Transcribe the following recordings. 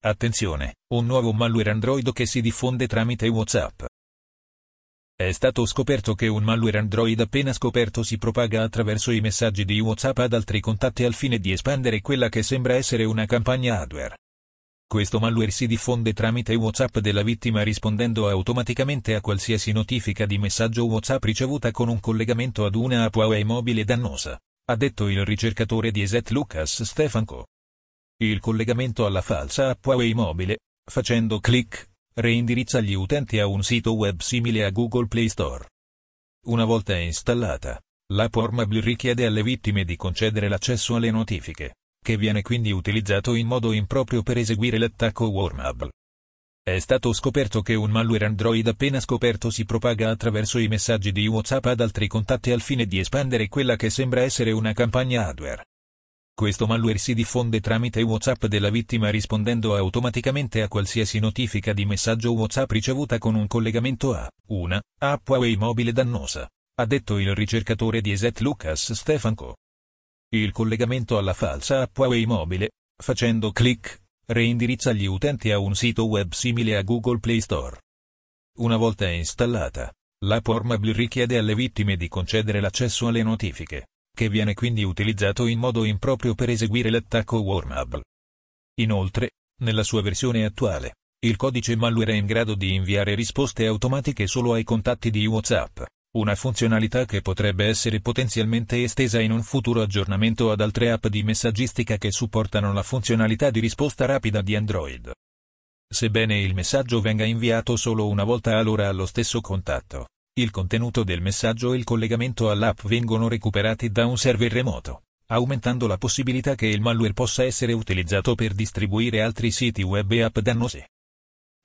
Attenzione, un nuovo malware Android che si diffonde tramite WhatsApp. È stato scoperto che un malware Android appena scoperto si propaga attraverso i messaggi di WhatsApp ad altri contatti al fine di espandere quella che sembra essere una campagna adware. Questo malware si diffonde tramite WhatsApp della vittima rispondendo automaticamente a qualsiasi notifica di messaggio WhatsApp ricevuta con un collegamento ad una app Huawei mobile dannosa, ha detto il ricercatore di ESET Lucas Stefanco. Il collegamento alla falsa app Huawei mobile, facendo clic, reindirizza gli utenti a un sito web simile a Google Play Store. Una volta installata, l'app Warmable richiede alle vittime di concedere l'accesso alle notifiche, che viene quindi utilizzato in modo improprio per eseguire l'attacco Warmable. È stato scoperto che un malware Android appena scoperto si propaga attraverso i messaggi di WhatsApp ad altri contatti al fine di espandere quella che sembra essere una campagna adware. Questo malware si diffonde tramite WhatsApp della vittima rispondendo automaticamente a qualsiasi notifica di messaggio WhatsApp ricevuta con un collegamento a una app Huawei mobile dannosa, ha detto il ricercatore di ESET Lucas Stefanco. Il collegamento alla falsa app Huawei mobile, facendo clic, reindirizza gli utenti a un sito web simile a Google Play Store. Una volta installata, l'app Warmable richiede alle vittime di concedere l'accesso alle notifiche che viene quindi utilizzato in modo improprio per eseguire l'attacco Warmable. Inoltre, nella sua versione attuale, il codice malware è in grado di inviare risposte automatiche solo ai contatti di WhatsApp, una funzionalità che potrebbe essere potenzialmente estesa in un futuro aggiornamento ad altre app di messaggistica che supportano la funzionalità di risposta rapida di Android. Sebbene il messaggio venga inviato solo una volta all'ora allo stesso contatto, il contenuto del messaggio e il collegamento all'app vengono recuperati da un server remoto, aumentando la possibilità che il malware possa essere utilizzato per distribuire altri siti web e app dannose.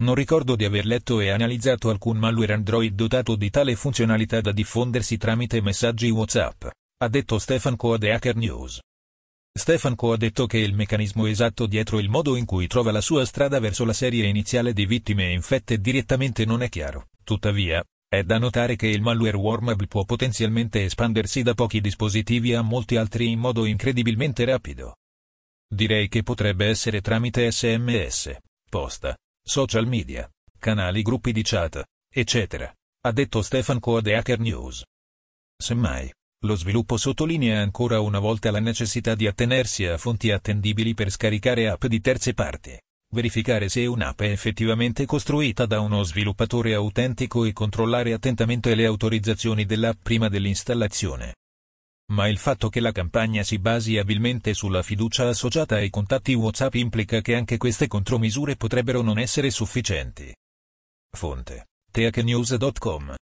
Non ricordo di aver letto e analizzato alcun malware Android dotato di tale funzionalità da diffondersi tramite messaggi WhatsApp, ha detto Stefan Coa di Hacker News. Stefan Coa ha detto che il meccanismo esatto dietro il modo in cui trova la sua strada verso la serie iniziale di vittime infette direttamente non è chiaro. Tuttavia, è da notare che il malware Wormable può potenzialmente espandersi da pochi dispositivi a molti altri in modo incredibilmente rapido. Direi che potrebbe essere tramite SMS, posta, social media, canali gruppi di chat, eccetera, ha detto Stefan Coa di Hacker News. Semmai, lo sviluppo sottolinea ancora una volta la necessità di attenersi a fonti attendibili per scaricare app di terze parti verificare se un'app è effettivamente costruita da uno sviluppatore autentico e controllare attentamente le autorizzazioni dell'app prima dell'installazione. Ma il fatto che la campagna si basi abilmente sulla fiducia associata ai contatti WhatsApp implica che anche queste contromisure potrebbero non essere sufficienti. Fonte: teachnews.com